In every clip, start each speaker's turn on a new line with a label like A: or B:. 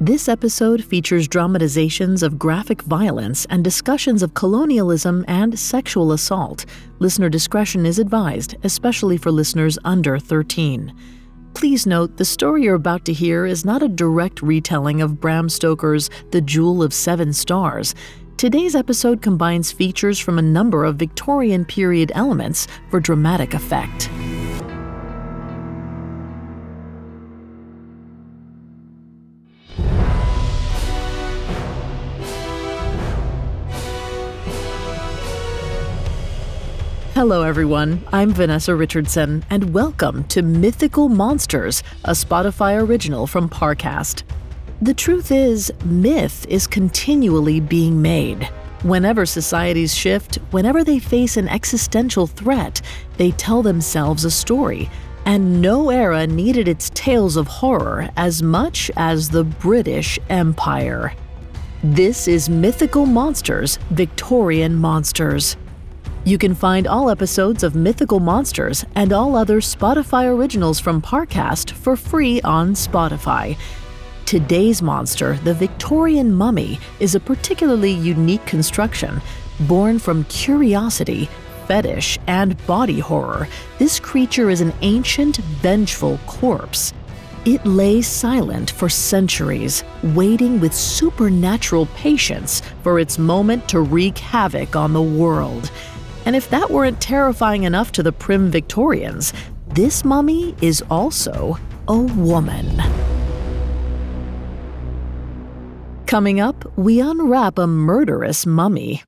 A: This episode features dramatizations of graphic violence and discussions of colonialism and sexual assault. Listener discretion is advised, especially for listeners under 13. Please note the story you're about to hear is not a direct retelling of Bram Stoker's The Jewel of Seven Stars. Today's episode combines features from a number of Victorian period elements for dramatic effect. Hello, everyone. I'm Vanessa Richardson, and welcome to Mythical Monsters, a Spotify original from Parcast. The truth is, myth is continually being made. Whenever societies shift, whenever they face an existential threat, they tell themselves a story. And no era needed its tales of horror as much as the British Empire. This is Mythical Monsters, Victorian Monsters. You can find all episodes of Mythical Monsters and all other Spotify originals from Parcast for free on Spotify. Today's monster, the Victorian mummy, is a particularly unique construction. Born from curiosity, fetish, and body horror, this creature is an ancient, vengeful corpse. It lay silent for centuries, waiting with supernatural patience for its moment to wreak havoc on the world. And if that weren't terrifying enough to the prim Victorians, this mummy is also a woman. Coming up, we unwrap a murderous mummy.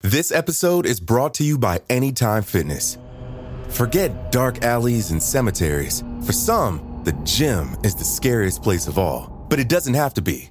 B: This episode is brought to you by Anytime Fitness. Forget dark alleys and cemeteries. For some, the gym is the scariest place of all, but it doesn't have to be.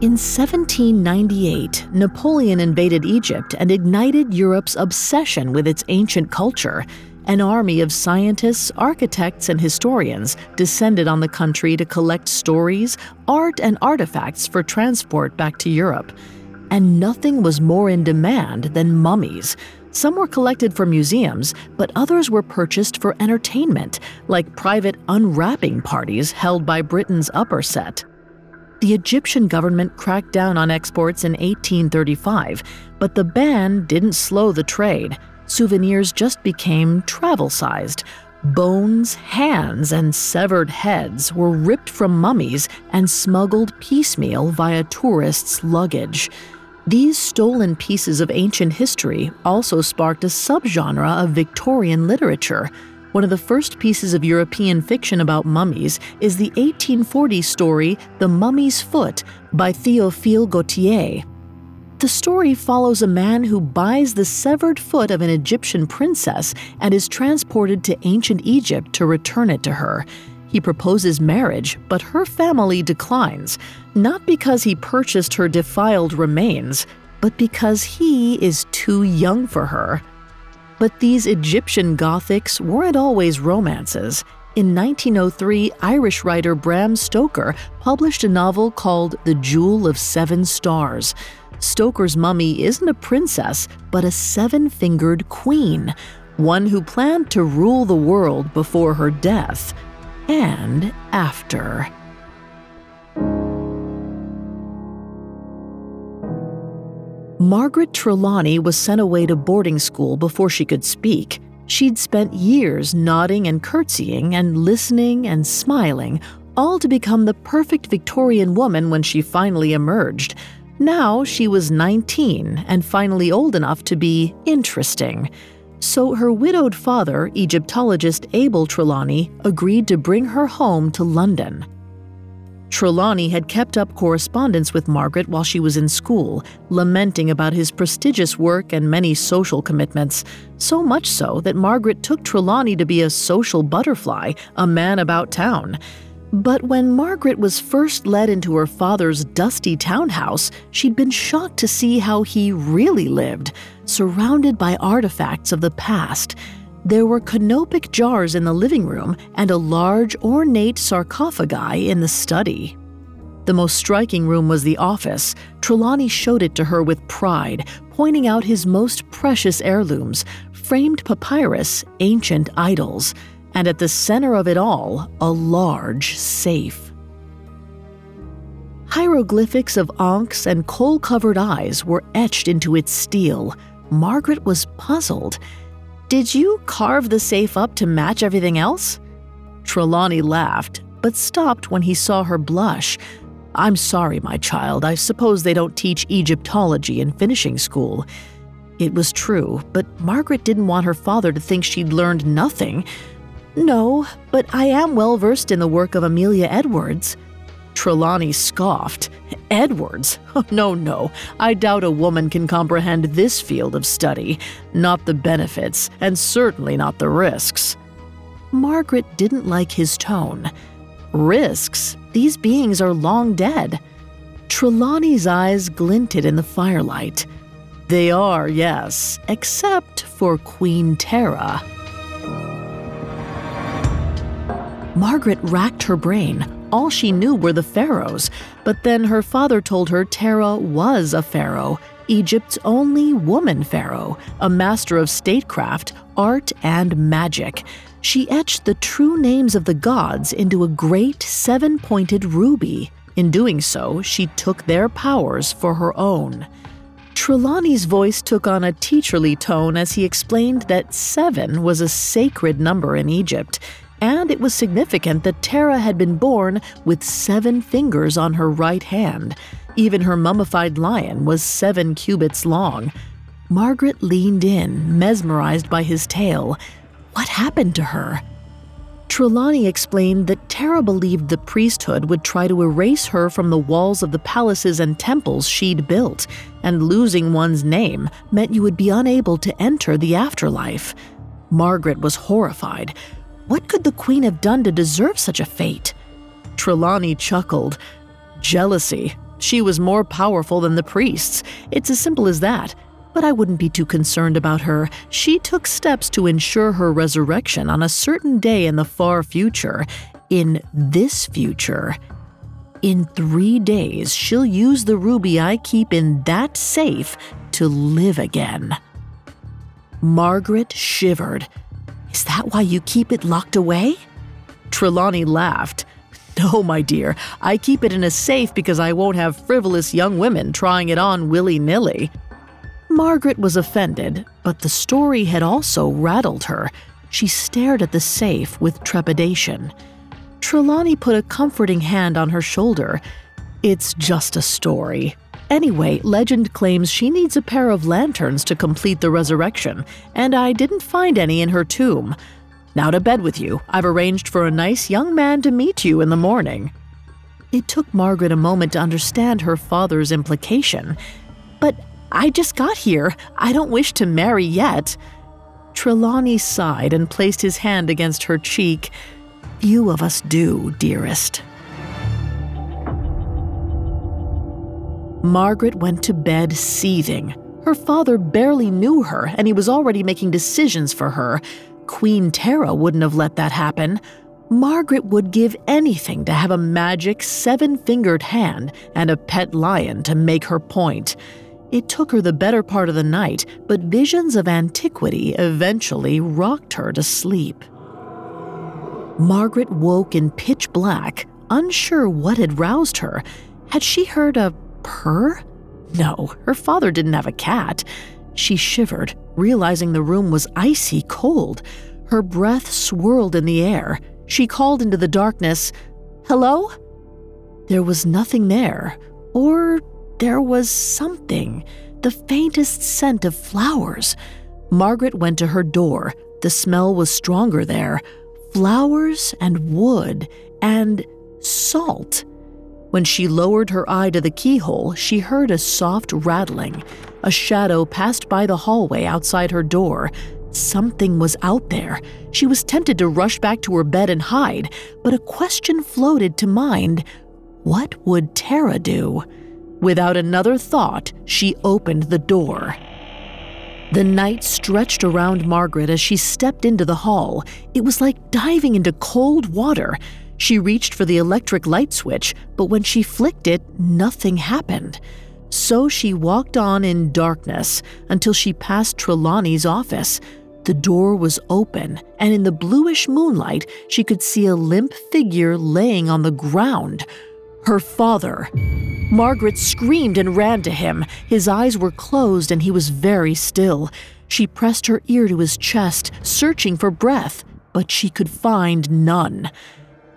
A: In 1798, Napoleon invaded Egypt and ignited Europe's obsession with its ancient culture. An army of scientists, architects, and historians descended on the country to collect stories, art, and artifacts for transport back to Europe. And nothing was more in demand than mummies. Some were collected for museums, but others were purchased for entertainment, like private unwrapping parties held by Britain's upper set. The Egyptian government cracked down on exports in 1835, but the ban didn't slow the trade. Souvenirs just became travel sized. Bones, hands, and severed heads were ripped from mummies and smuggled piecemeal via tourists' luggage. These stolen pieces of ancient history also sparked a subgenre of Victorian literature. One of the first pieces of European fiction about mummies is the 1840 story The Mummy's Foot by Théophile Gautier. The story follows a man who buys the severed foot of an Egyptian princess and is transported to ancient Egypt to return it to her. He proposes marriage, but her family declines, not because he purchased her defiled remains, but because he is too young for her. But these Egyptian Gothics weren't always romances. In 1903, Irish writer Bram Stoker published a novel called The Jewel of Seven Stars. Stoker's mummy isn't a princess, but a seven fingered queen, one who planned to rule the world before her death and after. Margaret Trelawney was sent away to boarding school before she could speak. She'd spent years nodding and curtsying and listening and smiling, all to become the perfect Victorian woman when she finally emerged. Now she was 19 and finally old enough to be interesting. So her widowed father, Egyptologist Abel Trelawney, agreed to bring her home to London. Trelawney had kept up correspondence with Margaret while she was in school, lamenting about his prestigious work and many social commitments, so much so that Margaret took Trelawney to be a social butterfly, a man about town. But when Margaret was first led into her father's dusty townhouse, she'd been shocked to see how he really lived, surrounded by artifacts of the past. There were canopic jars in the living room and a large ornate sarcophagi in the study. The most striking room was the office. Trelawney showed it to her with pride, pointing out his most precious heirlooms framed papyrus, ancient idols, and at the center of it all, a large safe. Hieroglyphics of ankhs and kohl covered eyes were etched into its steel. Margaret was puzzled. Did you carve the safe up to match everything else? Trelawney laughed, but stopped when he saw her blush. I'm sorry, my child. I suppose they don't teach Egyptology in finishing school. It was true, but Margaret didn't want her father to think she'd learned nothing. No, but I am well versed in the work of Amelia Edwards. Trelawney scoffed. Edwards? Oh, no, no. I doubt a woman can comprehend this field of study. Not the benefits, and certainly not the risks. Margaret didn't like his tone. Risks? These beings are long dead. Trelawney's eyes glinted in the firelight. They are, yes, except for Queen Tara. Margaret racked her brain all she knew were the pharaohs, but then her father told her Tara was a pharaoh, Egypt's only woman pharaoh, a master of statecraft, art, and magic. She etched the true names of the gods into a great seven pointed ruby. In doing so, she took their powers for her own. Trelawney's voice took on a teacherly tone as he explained that seven was a sacred number in Egypt, and it was significant that Tara had been born with seven fingers on her right hand. Even her mummified lion was seven cubits long. Margaret leaned in, mesmerized by his tale. What happened to her? Trelawney explained that Tara believed the priesthood would try to erase her from the walls of the palaces and temples she'd built, and losing one's name meant you would be unable to enter the afterlife. Margaret was horrified. What could the queen have done to deserve such a fate? Trelawney chuckled. Jealousy. She was more powerful than the priests. It's as simple as that. But I wouldn't be too concerned about her. She took steps to ensure her resurrection on a certain day in the far future. In this future. In three days, she'll use the ruby I keep in that safe to live again. Margaret shivered. Is that why you keep it locked away? Trelawney laughed. No, my dear, I keep it in a safe because I won't have frivolous young women trying it on willy nilly. Margaret was offended, but the story had also rattled her. She stared at the safe with trepidation. Trelawney put a comforting hand on her shoulder. It's just a story. Anyway, legend claims she needs a pair of lanterns to complete the resurrection, and I didn't find any in her tomb. Now to bed with you. I've arranged for a nice young man to meet you in the morning. It took Margaret a moment to understand her father's implication. But I just got here. I don't wish to marry yet. Trelawney sighed and placed his hand against her cheek. Few of us do, dearest. Margaret went to bed seething. Her father barely knew her, and he was already making decisions for her. Queen Tara wouldn't have let that happen. Margaret would give anything to have a magic seven fingered hand and a pet lion to make her point. It took her the better part of the night, but visions of antiquity eventually rocked her to sleep. Margaret woke in pitch black, unsure what had roused her. Had she heard a purr? No, her father didn't have a cat. She shivered, realizing the room was icy cold. Her breath swirled in the air. She called into the darkness, Hello? There was nothing there. Or there was something, the faintest scent of flowers. Margaret went to her door. The smell was stronger there flowers and wood and salt. When she lowered her eye to the keyhole, she heard a soft rattling. A shadow passed by the hallway outside her door. Something was out there. She was tempted to rush back to her bed and hide, but a question floated to mind What would Tara do? Without another thought, she opened the door. The night stretched around Margaret as she stepped into the hall. It was like diving into cold water. She reached for the electric light switch, but when she flicked it, nothing happened. So she walked on in darkness until she passed Trelawney's office. The door was open, and in the bluish moonlight, she could see a limp figure laying on the ground. Her father. Margaret screamed and ran to him. His eyes were closed and he was very still. She pressed her ear to his chest, searching for breath, but she could find none.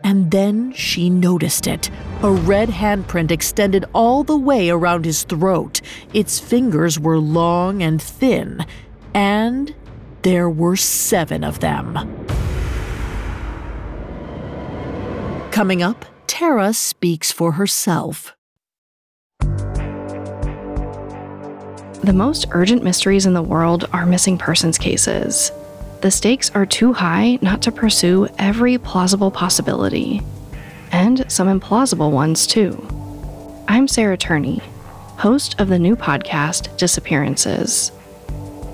A: And then she noticed it. A red handprint extended all the way around his throat. Its fingers were long and thin, and there were seven of them. Coming up, Tara speaks for herself.
C: The most urgent mysteries in the world are missing persons cases. The stakes are too high not to pursue every plausible possibility, and some implausible ones too. I'm Sarah Turney, host of the new podcast Disappearances.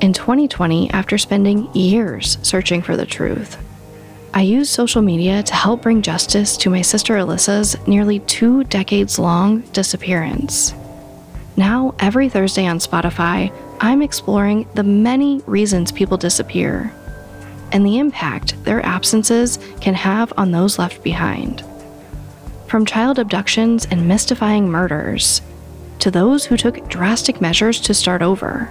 C: In 2020, after spending years searching for the truth, I used social media to help bring justice to my sister Alyssa's nearly two decades long disappearance. Now, every Thursday on Spotify, I'm exploring the many reasons people disappear and the impact their absences can have on those left behind. From child abductions and mystifying murders to those who took drastic measures to start over,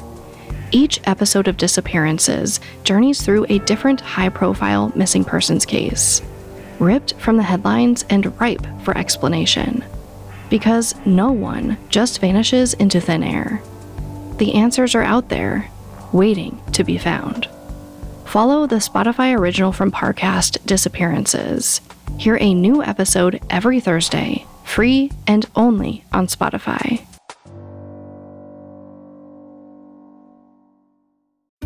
C: each episode of Disappearances journeys through a different high profile missing persons case, ripped from the headlines and ripe for explanation. Because no one just vanishes into thin air. The answers are out there, waiting to be found. Follow the Spotify original from Parcast Disappearances. Hear a new episode every Thursday, free and only on Spotify.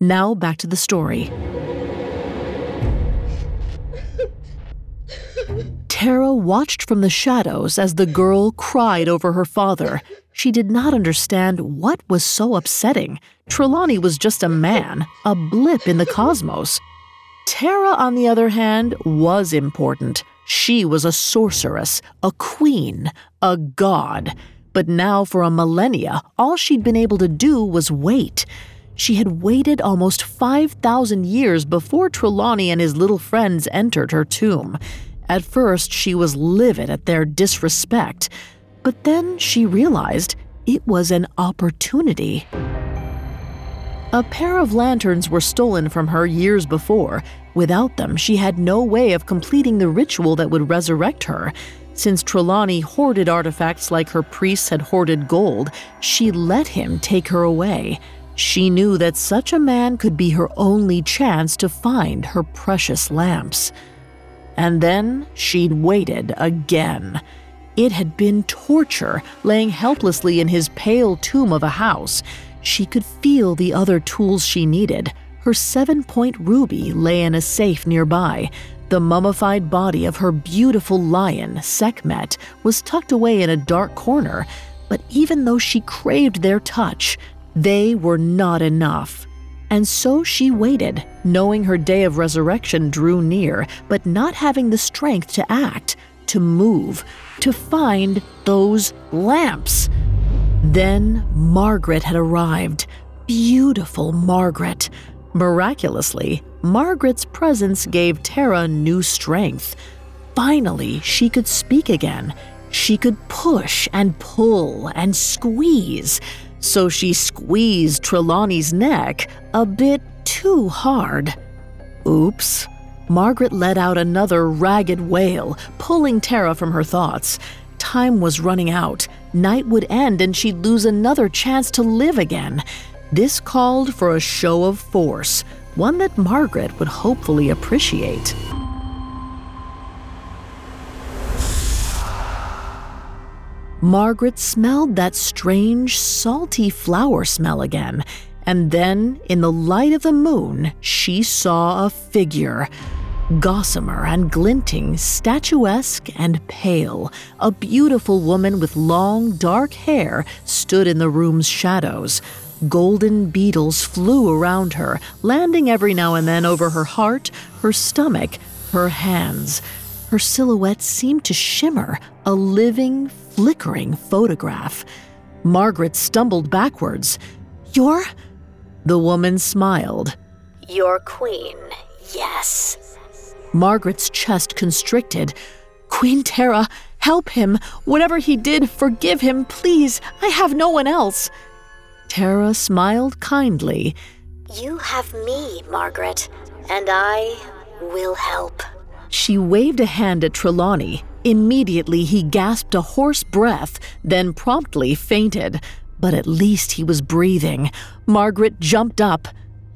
A: Now back to the story. Tara watched from the shadows as the girl cried over her father. She did not understand what was so upsetting. Trelawney was just a man, a blip in the cosmos. Tara, on the other hand, was important. She was a sorceress, a queen, a god. But now, for a millennia, all she'd been able to do was wait. She had waited almost 5,000 years before Trelawney and his little friends entered her tomb. At first, she was livid at their disrespect, but then she realized it was an opportunity. A pair of lanterns were stolen from her years before. Without them, she had no way of completing the ritual that would resurrect her. Since Trelawney hoarded artifacts like her priests had hoarded gold, she let him take her away. She knew that such a man could be her only chance to find her precious lamps. And then she'd waited again. It had been torture, laying helplessly in his pale tomb of a house. She could feel the other tools she needed. Her seven point ruby lay in a safe nearby. The mummified body of her beautiful lion, Sekhmet, was tucked away in a dark corner. But even though she craved their touch, they were not enough. And so she waited, knowing her day of resurrection drew near, but not having the strength to act, to move, to find those lamps. Then Margaret had arrived. Beautiful Margaret. Miraculously, Margaret's presence gave Tara new strength. Finally, she could speak again. She could push and pull and squeeze. So she squeezed Trelawney's neck a bit too hard. Oops. Margaret let out another ragged wail, pulling Tara from her thoughts. Time was running out. Night would end and she'd lose another chance to live again. This called for a show of force, one that Margaret would hopefully appreciate. Margaret smelled that strange, salty flower smell again, and then, in the light of the moon, she saw a figure. Gossamer and glinting, statuesque and pale, a beautiful woman with long, dark hair stood in the room's shadows. Golden beetles flew around her, landing every now and then over her heart, her stomach, her hands. Her silhouette seemed to shimmer, a living, flickering photograph. Margaret stumbled backwards. You're. The woman smiled.
D: Your queen, yes.
A: Margaret's chest constricted. Queen Tara, help him. Whatever he did, forgive him, please. I have no one else. Tara smiled kindly.
D: You have me, Margaret, and I will help.
A: She waved a hand at Trelawney. Immediately, he gasped a hoarse breath, then promptly fainted. But at least he was breathing. Margaret jumped up.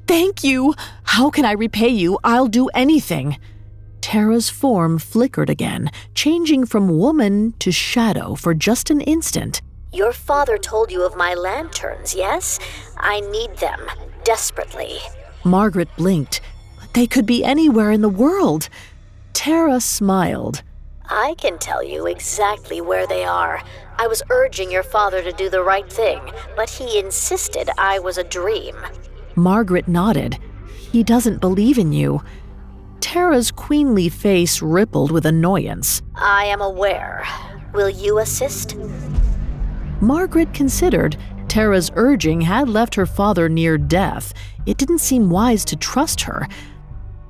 A: Thank you! How can I repay you? I'll do anything. Tara's form flickered again, changing from woman to shadow for just an instant.
D: Your father told you of my lanterns, yes? I need them, desperately.
A: Margaret blinked. But they could be anywhere in the world. Tara smiled.
D: I can tell you exactly where they are. I was urging your father to do the right thing, but he insisted I was a dream.
A: Margaret nodded. He doesn't believe in you. Tara's queenly face rippled with annoyance.
D: I am aware. Will you assist?
A: Margaret considered. Tara's urging had left her father near death. It didn't seem wise to trust her.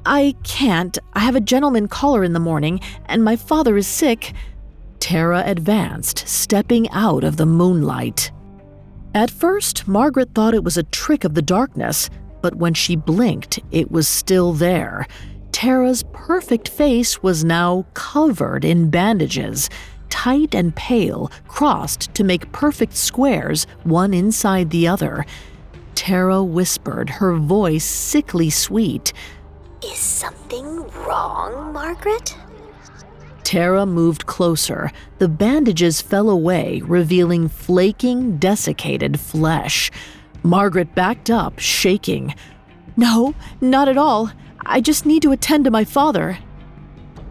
A: I can't. I have a gentleman caller in the morning, and my father is sick. Tara advanced, stepping out of the moonlight. At first, Margaret thought it was a trick of the darkness, but when she blinked, it was still there. Tara's perfect face was now covered in bandages, tight and pale, crossed to make perfect squares, one inside the other. Tara whispered, her voice sickly sweet.
D: Is something wrong, Margaret?
A: Tara moved closer. The bandages fell away, revealing flaking, desiccated flesh. Margaret backed up, shaking. No, not at all. I just need to attend to my father.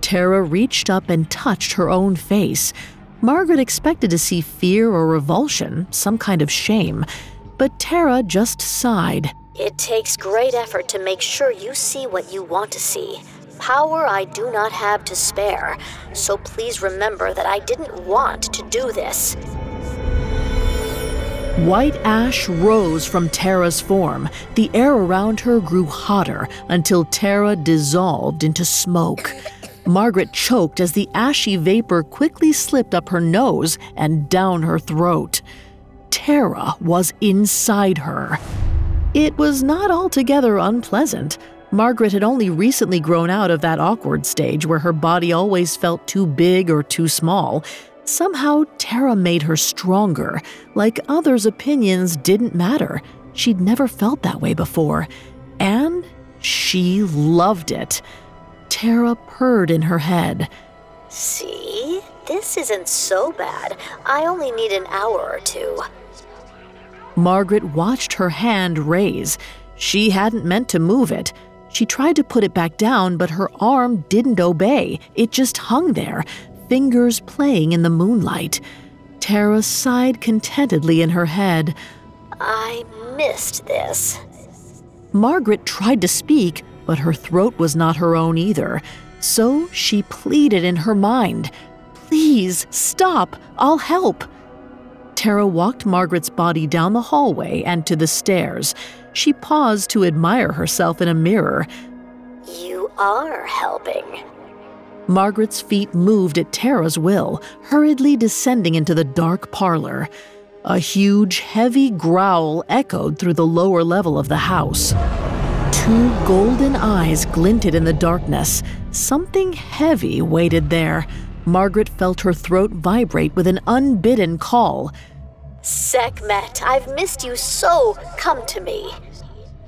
A: Tara reached up and touched her own face. Margaret expected to see fear or revulsion, some kind of shame, but Tara just sighed.
D: It takes great effort to make sure you see what you want to see. Power I do not have to spare, so please remember that I didn't want to do this.
A: White ash rose from Tara's form. The air around her grew hotter until Tara dissolved into smoke. Margaret choked as the ashy vapor quickly slipped up her nose and down her throat. Tara was inside her. It was not altogether unpleasant. Margaret had only recently grown out of that awkward stage where her body always felt too big or too small. Somehow, Tara made her stronger, like others' opinions didn't matter. She'd never felt that way before. And she loved it. Tara purred in her head.
D: See? This isn't so bad. I only need an hour or two.
A: Margaret watched her hand raise. She hadn't meant to move it. She tried to put it back down, but her arm didn't obey. It just hung there, fingers playing in the moonlight. Tara sighed contentedly in her head.
D: I missed this.
A: Margaret tried to speak, but her throat was not her own either. So she pleaded in her mind Please, stop, I'll help. Tara walked Margaret's body down the hallway and to the stairs. She paused to admire herself in a mirror.
D: You are helping.
A: Margaret's feet moved at Tara's will, hurriedly descending into the dark parlor. A huge, heavy growl echoed through the lower level of the house. Two golden eyes glinted in the darkness. Something heavy waited there. Margaret felt her throat vibrate with an unbidden call.
D: Sekhmet, I've missed you so. Come to me.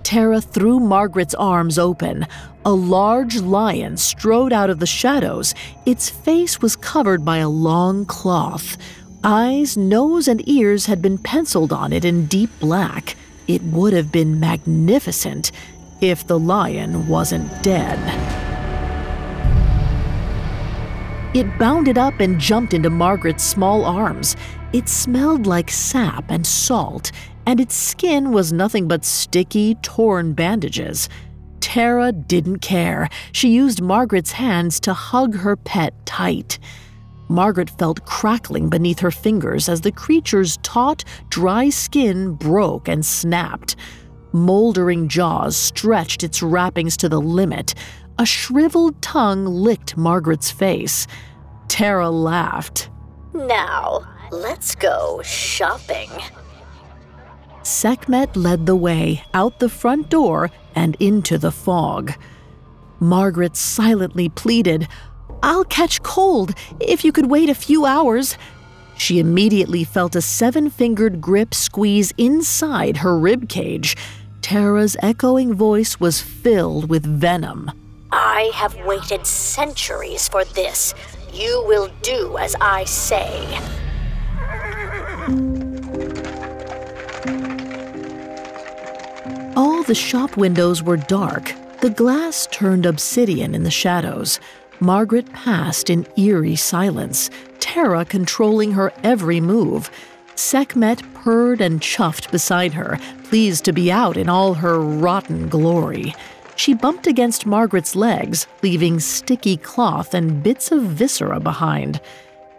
A: Tara threw Margaret's arms open. A large lion strode out of the shadows. Its face was covered by a long cloth. Eyes, nose, and ears had been penciled on it in deep black. It would have been magnificent if the lion wasn't dead. It bounded up and jumped into Margaret's small arms. It smelled like sap and salt, and its skin was nothing but sticky, torn bandages. Tara didn't care. She used Margaret's hands to hug her pet tight. Margaret felt crackling beneath her fingers as the creature's taut, dry skin broke and snapped. Moldering jaws stretched its wrappings to the limit. A shriveled tongue licked Margaret's face. Tara laughed.
D: Now, let's go shopping.
A: Sekhmet led the way out the front door and into the fog. Margaret silently pleaded, I'll catch cold if you could wait a few hours. She immediately felt a seven fingered grip squeeze inside her rib cage. Tara's echoing voice was filled with venom.
D: I have waited centuries for this. You will do as I say.
A: All the shop windows were dark. The glass turned obsidian in the shadows. Margaret passed in eerie silence, Tara controlling her every move. Sekhmet purred and chuffed beside her, pleased to be out in all her rotten glory. She bumped against Margaret's legs, leaving sticky cloth and bits of viscera behind.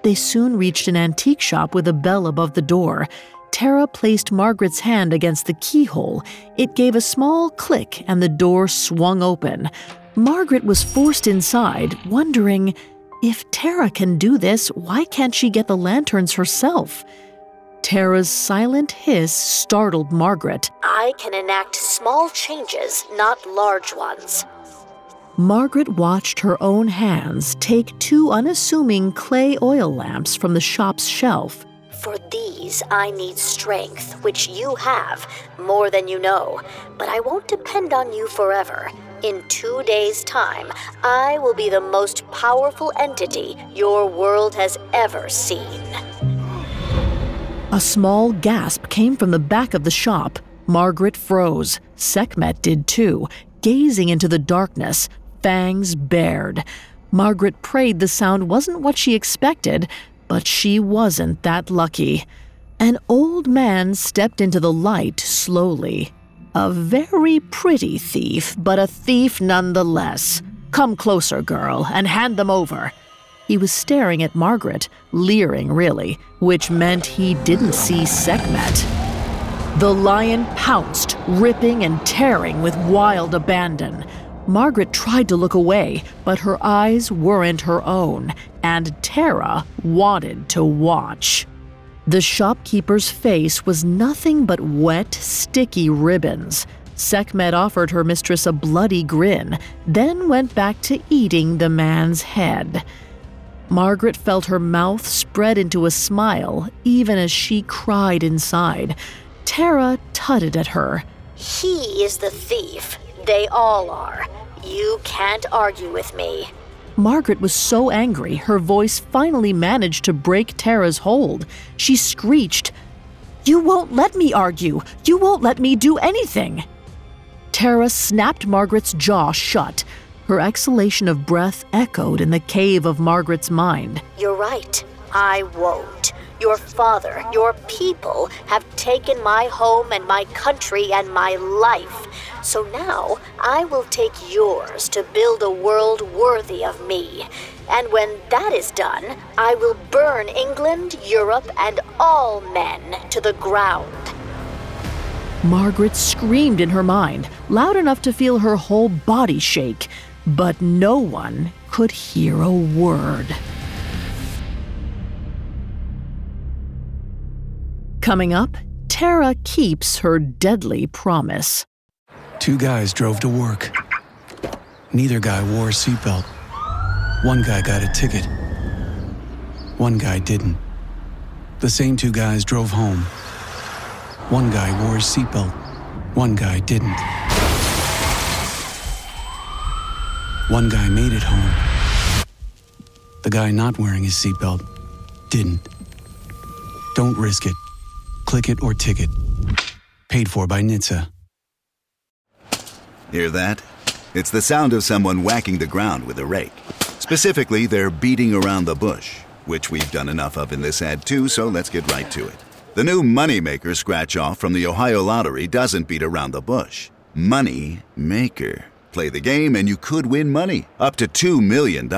A: They soon reached an antique shop with a bell above the door. Tara placed Margaret's hand against the keyhole. It gave a small click and the door swung open. Margaret was forced inside, wondering if Tara can do this, why can't she get the lanterns herself? Tara's silent hiss startled Margaret.
D: I can enact small changes, not large ones.
A: Margaret watched her own hands take two unassuming clay oil lamps from the shop's shelf.
D: For these, I need strength, which you have, more than you know. But I won't depend on you forever. In two days' time, I will be the most powerful entity your world has ever seen.
A: A small gasp came from the back of the shop. Margaret froze. Sekhmet did too, gazing into the darkness, fangs bared. Margaret prayed the sound wasn't what she expected, but she wasn't that lucky. An old man stepped into the light slowly. A very pretty thief, but a thief nonetheless. Come closer, girl, and hand them over. He was staring at Margaret, leering really, which meant he didn't see Sekhmet. The lion pounced, ripping and tearing with wild abandon. Margaret tried to look away, but her eyes weren't her own, and Tara wanted to watch. The shopkeeper's face was nothing but wet, sticky ribbons. Sekhmet offered her mistress a bloody grin, then went back to eating the man's head. Margaret felt her mouth spread into a smile, even as she cried inside. Tara tutted at her.
D: He is the thief. They all are. You can't argue with me.
A: Margaret was so angry, her voice finally managed to break Tara's hold. She screeched, You won't let me argue! You won't let me do anything! Tara snapped Margaret's jaw shut. Her exhalation of breath echoed in the cave of Margaret's mind.
D: You're right. I won't. Your father, your people have taken my home and my country and my life. So now I will take yours to build a world worthy of me. And when that is done, I will burn England, Europe, and all men to the ground.
A: Margaret screamed in her mind, loud enough to feel her whole body shake, but no one could hear a word. Coming up, Tara keeps her deadly promise.
E: Two guys drove to work. Neither guy wore a seatbelt. One guy got a ticket. One guy didn't. The same two guys drove home. One guy wore a seatbelt. One guy didn't. One guy made it home. The guy not wearing his seatbelt didn't. Don't risk it. Click it or ticket. Paid for by NHTSA.
F: Hear that? It's the sound of someone whacking the ground with a rake. Specifically, they're beating around the bush, which we've done enough of in this ad too, so let's get right to it. The new Moneymaker scratch off from the Ohio Lottery doesn't beat around the bush. Money Maker. Play the game and you could win money up to $2 million.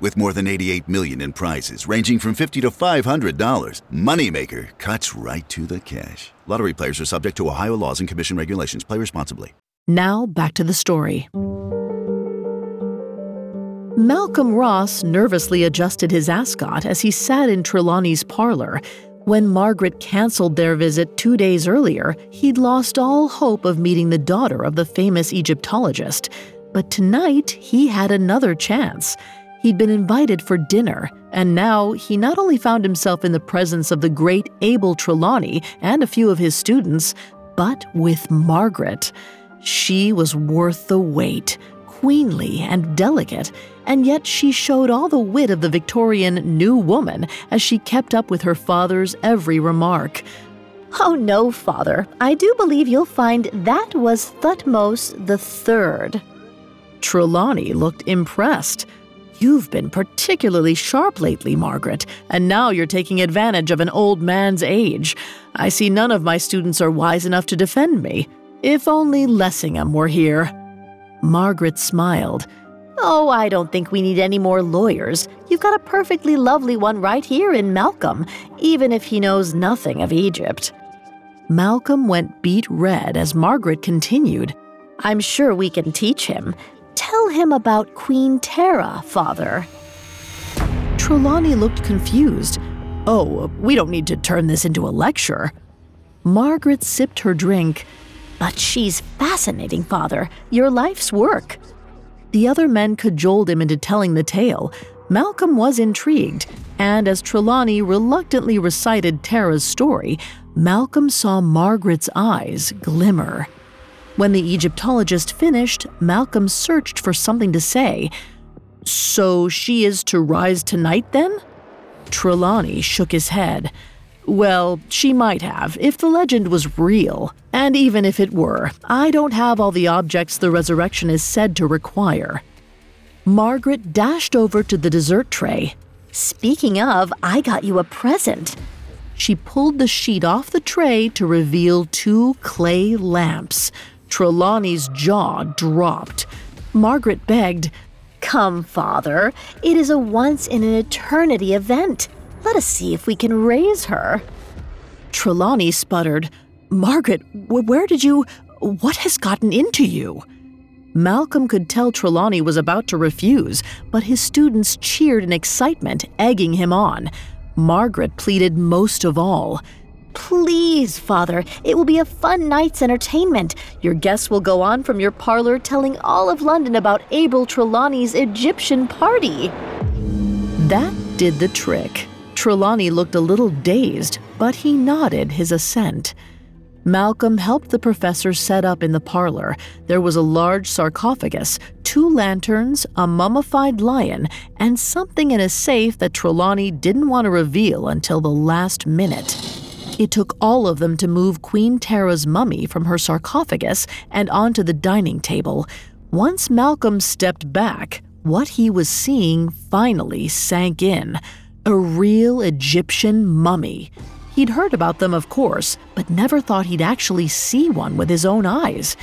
F: With more than 88 million in prizes ranging from 50 to $500, Moneymaker cuts right to the cash. Lottery players are subject to Ohio laws and commission regulations. Play responsibly.
A: Now back to the story. Malcolm Ross nervously adjusted his ascot as he sat in Trelawney's parlor when Margaret canceled their visit two days earlier, he'd lost all hope of meeting the daughter of the famous Egyptologist. But tonight, he had another chance. He'd been invited for dinner, and now he not only found himself in the presence of the great Abel Trelawney and a few of his students, but with Margaret. She was worth the wait queenly and delicate, and yet she showed all the wit of the Victorian new woman as she kept up with her father's every remark.
D: Oh no, father, I do believe you'll find that was Thutmose the Third.
A: Trelawney looked impressed. You've been particularly sharp lately, Margaret, and now you're taking advantage of an old man's age. I see none of my students are wise enough to defend me. If only Lessingham were here. Margaret smiled.
D: Oh, I don't think we need any more lawyers. You've got a perfectly lovely one right here in Malcolm, even if he knows nothing of Egypt.
A: Malcolm went beet red as Margaret continued.
D: I'm sure we can teach him. Tell him about Queen Tara, father.
A: Trelawney looked confused. Oh, we don't need to turn this into a lecture. Margaret sipped her drink.
D: But she's fascinating, Father. Your life's work.
A: The other men cajoled him into telling the tale. Malcolm was intrigued, and as Trelawney reluctantly recited Tara's story, Malcolm saw Margaret's eyes glimmer. When the Egyptologist finished, Malcolm searched for something to say. So she is to rise tonight, then? Trelawney shook his head. Well, she might have, if the legend was real. And even if it were, I don't have all the objects the resurrection is said to require. Margaret dashed over to the dessert tray.
D: Speaking of, I got you a present.
A: She pulled the sheet off the tray to reveal two clay lamps. Trelawney's jaw dropped. Margaret begged,
D: Come, father. It is a once in an eternity event. Let us see if we can raise her.
A: Trelawney sputtered, Margaret, where did you. What has gotten into you? Malcolm could tell Trelawney was about to refuse, but his students cheered in excitement, egging him on. Margaret pleaded most of all.
D: Please, Father, it will be a fun night's entertainment. Your guests will go on from your parlor telling all of London about Abel Trelawney's Egyptian party.
A: That did the trick. Trelawney looked a little dazed, but he nodded his assent. Malcolm helped the professor set up in the parlor. There was a large sarcophagus, two lanterns, a mummified lion, and something in a safe that Trelawney didn't want to reveal until the last minute. It took all of them to move Queen Tara's mummy from her sarcophagus and onto the dining table. Once Malcolm stepped back, what he was seeing finally sank in. A real Egyptian mummy. He'd heard about them, of course, but never thought he'd actually see one with his own eyes.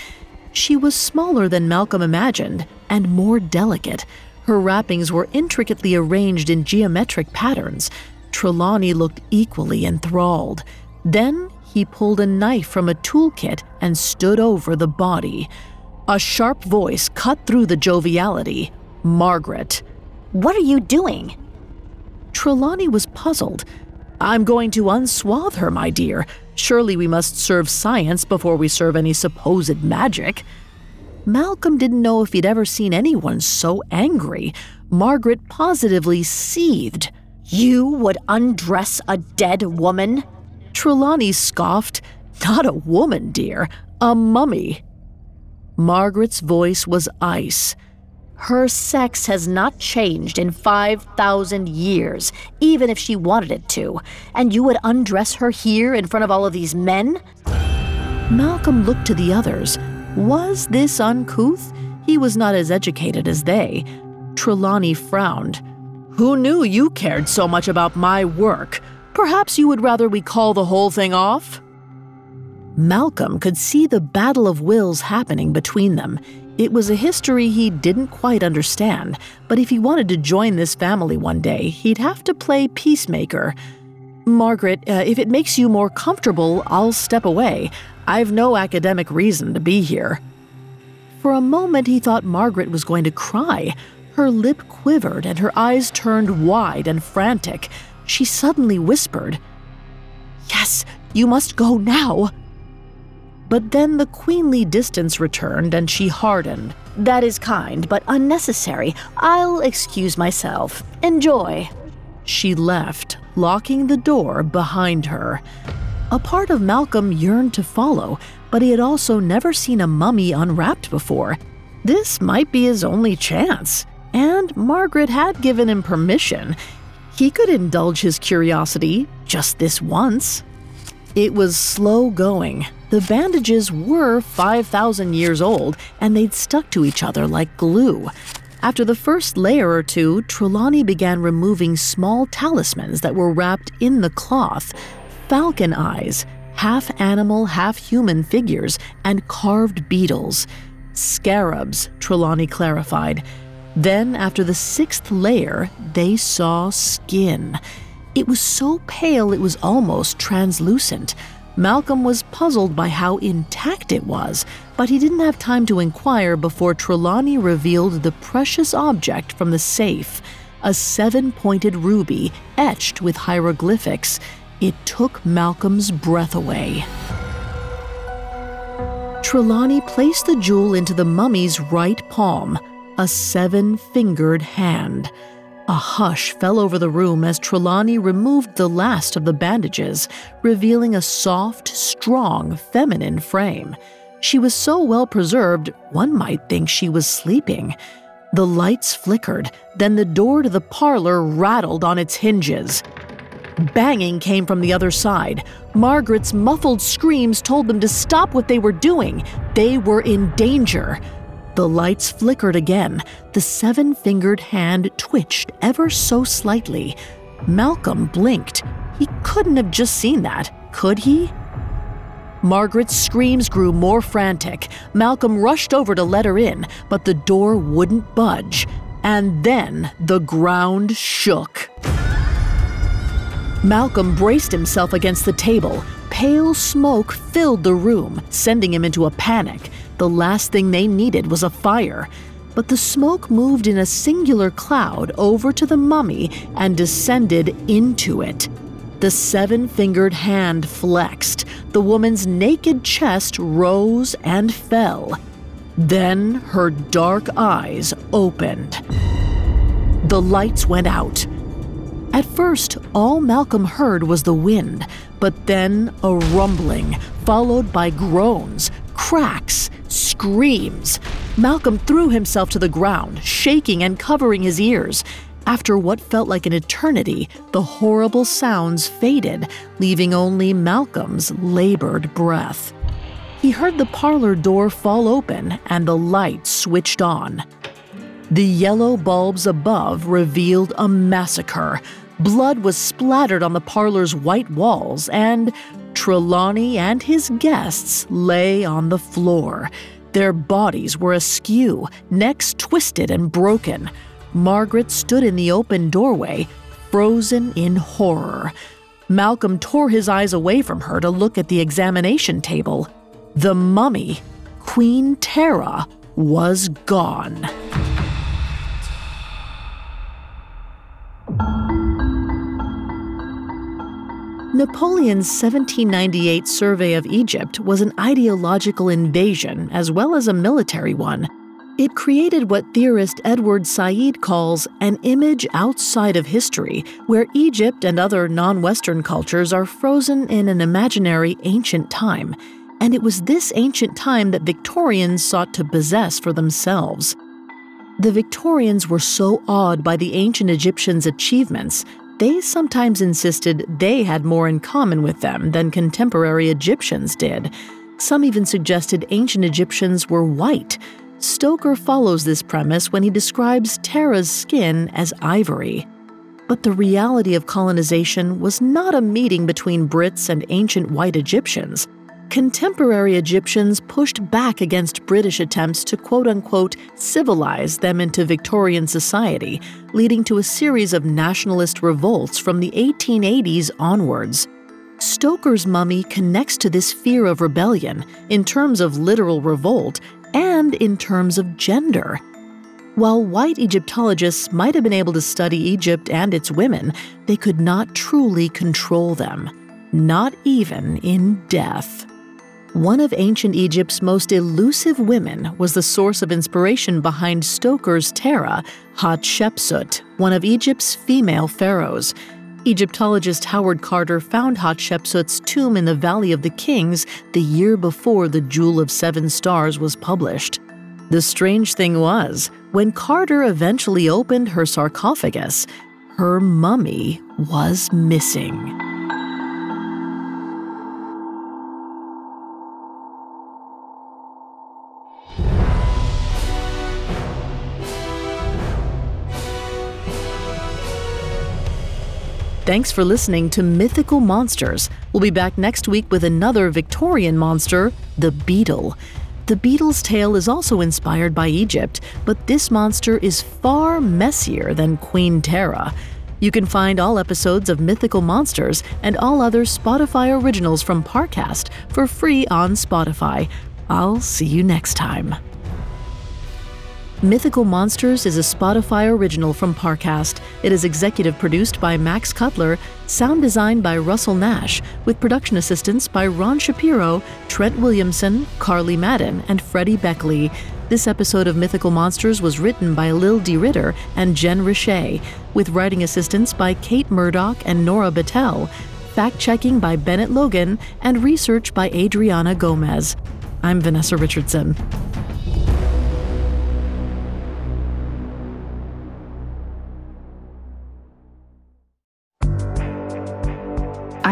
A: She was smaller than Malcolm imagined and more delicate. Her wrappings were intricately arranged in geometric patterns. Trelawney looked equally enthralled. Then he pulled a knife from a toolkit and stood over the body. A sharp voice cut through the joviality. Margaret.
D: What are you doing?
A: Trelawney was puzzled. I'm going to unswathe her, my dear. Surely we must serve science before we serve any supposed magic. Malcolm didn't know if he'd ever seen anyone so angry. Margaret positively seethed.
D: You would undress a dead woman?
A: Trelawney scoffed. Not a woman, dear, a mummy. Margaret's voice was ice.
D: Her sex has not changed in 5,000 years, even if she wanted it to. And you would undress her here in front of all of these men?
A: Malcolm looked to the others. Was this uncouth? He was not as educated as they. Trelawney frowned. Who knew you cared so much about my work? Perhaps you would rather we call the whole thing off? Malcolm could see the battle of wills happening between them. It was a history he didn't quite understand, but if he wanted to join this family one day, he'd have to play peacemaker. Margaret, uh, if it makes you more comfortable, I'll step away. I've no academic reason to be here. For a moment, he thought Margaret was going to cry. Her lip quivered and her eyes turned wide and frantic. She suddenly whispered, Yes, you must go now. But then the queenly distance returned and she hardened.
D: That is kind, but unnecessary. I'll excuse myself. Enjoy.
A: She left, locking the door behind her. A part of Malcolm yearned to follow, but he had also never seen a mummy unwrapped before. This might be his only chance. And Margaret had given him permission. He could indulge his curiosity just this once. It was slow going. The bandages were 5,000 years old and they'd stuck to each other like glue. After the first layer or two, Trelawney began removing small talismans that were wrapped in the cloth falcon eyes, half animal, half human figures, and carved beetles. Scarabs, Trelawney clarified. Then, after the sixth layer, they saw skin. It was so pale it was almost translucent. Malcolm was puzzled by how intact it was, but he didn't have time to inquire before Trelawney revealed the precious object from the safe a seven pointed ruby etched with hieroglyphics. It took Malcolm's breath away. Trelawney placed the jewel into the mummy's right palm, a seven fingered hand. A hush fell over the room as Trelawney removed the last of the bandages, revealing a soft, strong, feminine frame. She was so well preserved, one might think she was sleeping. The lights flickered, then the door to the parlor rattled on its hinges. Banging came from the other side. Margaret's muffled screams told them to stop what they were doing. They were in danger. The lights flickered again. The seven fingered hand twitched ever so slightly. Malcolm blinked. He couldn't have just seen that, could he? Margaret's screams grew more frantic. Malcolm rushed over to let her in, but the door wouldn't budge. And then the ground shook. Malcolm braced himself against the table. Pale smoke filled the room, sending him into a panic. The last thing they needed was a fire. But the smoke moved in a singular cloud over to the mummy and descended into it. The seven fingered hand flexed. The woman's naked chest rose and fell. Then her dark eyes opened. The lights went out. At first, all Malcolm heard was the wind, but then a rumbling, followed by groans, cracks, screams. Malcolm threw himself to the ground, shaking and covering his ears. After what felt like an eternity, the horrible sounds faded, leaving only Malcolm's labored breath. He heard the parlor door fall open and the light switched on. The yellow bulbs above revealed a massacre. Blood was splattered on the parlor's white walls, and Trelawney and his guests lay on the floor. Their bodies were askew, necks twisted and broken. Margaret stood in the open doorway, frozen in horror. Malcolm tore his eyes away from her to look at the examination table. The mummy, Queen Tara, was gone. Napoleon's 1798 survey of Egypt was an ideological invasion as well as a military one. It created what theorist Edward Said calls an image outside of history, where Egypt and other non Western cultures are frozen in an imaginary ancient time. And it was this ancient time that Victorians sought to possess for themselves. The Victorians were so awed by the ancient Egyptians' achievements, they sometimes insisted they had more in common with them than contemporary Egyptians did. Some even suggested ancient Egyptians were white Stoker follows this premise when he describes Tara's skin as ivory. But the reality of colonization was not a meeting between Brits and ancient white Egyptians. Contemporary Egyptians pushed back against British attempts to quote unquote civilize them into Victorian society, leading to a series of nationalist revolts from the 1880s onwards. Stoker's mummy connects to this fear of rebellion in terms of literal revolt and in terms of gender. While white Egyptologists might have been able to study Egypt and its women, they could not truly control them, not even in death. One of ancient Egypt's most elusive women was the source of inspiration behind Stoker's Tara, Hatshepsut, one of Egypt's female pharaohs. Egyptologist Howard Carter found Hatshepsut's tomb in the Valley of the Kings the year before The Jewel of Seven Stars was published. The strange thing was, when Carter eventually opened her sarcophagus, her mummy was missing. Thanks for listening to Mythical Monsters. We'll be back next week with another Victorian monster, the beetle. The beetle's tale is also inspired by Egypt, but this monster is far messier than Queen Tara. You can find all episodes of Mythical Monsters and all other Spotify originals from Parcast for free on Spotify. I'll see you next time. Mythical Monsters is a Spotify original from Parcast. It is executive produced by Max Cutler, sound designed by Russell Nash, with production assistance by Ron Shapiro, Trent Williamson, Carly Madden, and Freddie Beckley. This episode of Mythical Monsters was written by Lil D. Ritter and Jen Richey, with writing assistance by Kate Murdoch and Nora Battelle, fact checking by Bennett Logan, and research by Adriana Gomez. I'm Vanessa Richardson.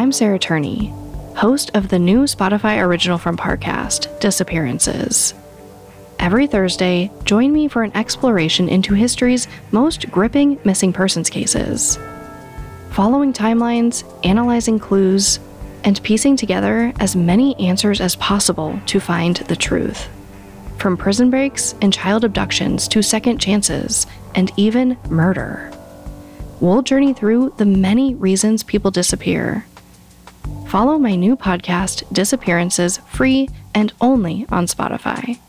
C: I'm Sarah Turney, host of the new Spotify original from Parcast, Disappearances. Every Thursday, join me for an exploration into history's most gripping missing persons cases. Following timelines, analyzing clues, and piecing together as many answers as possible to find the truth. From prison breaks and child abductions to second chances and even murder. We'll journey through the many reasons people disappear Follow my new podcast, Disappearances, free and only on Spotify.